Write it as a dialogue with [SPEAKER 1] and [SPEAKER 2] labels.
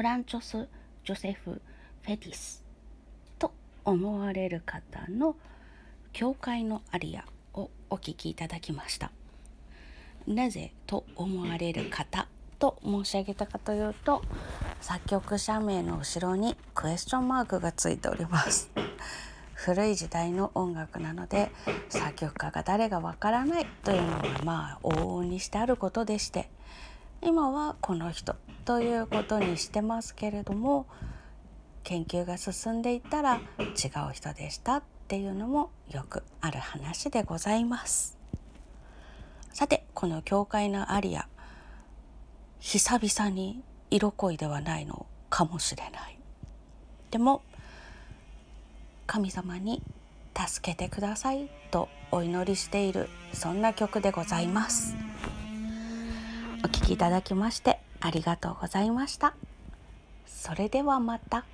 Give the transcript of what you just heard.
[SPEAKER 1] フランチョス・ジョセフ・フェティスと思われる方の「教会のアリア」をお聴きいただきました。なぜと思われる方と申し上げたかというと作曲者名の後ろにクエスチョンマークがついております 古い時代の音楽なので作曲家が誰がわからないというのはまあ往々にしてあることでして今はこの人ということにしてますけれども研究が進んでいったら違う人でしたっていうのもよくある話でございます。さてこの教会のアリア久々に色恋ではないのかもしれないでも神様に助けてくださいとお祈りしているそんな曲でございますお聴きいただきましてありがとうございましたそれではまた。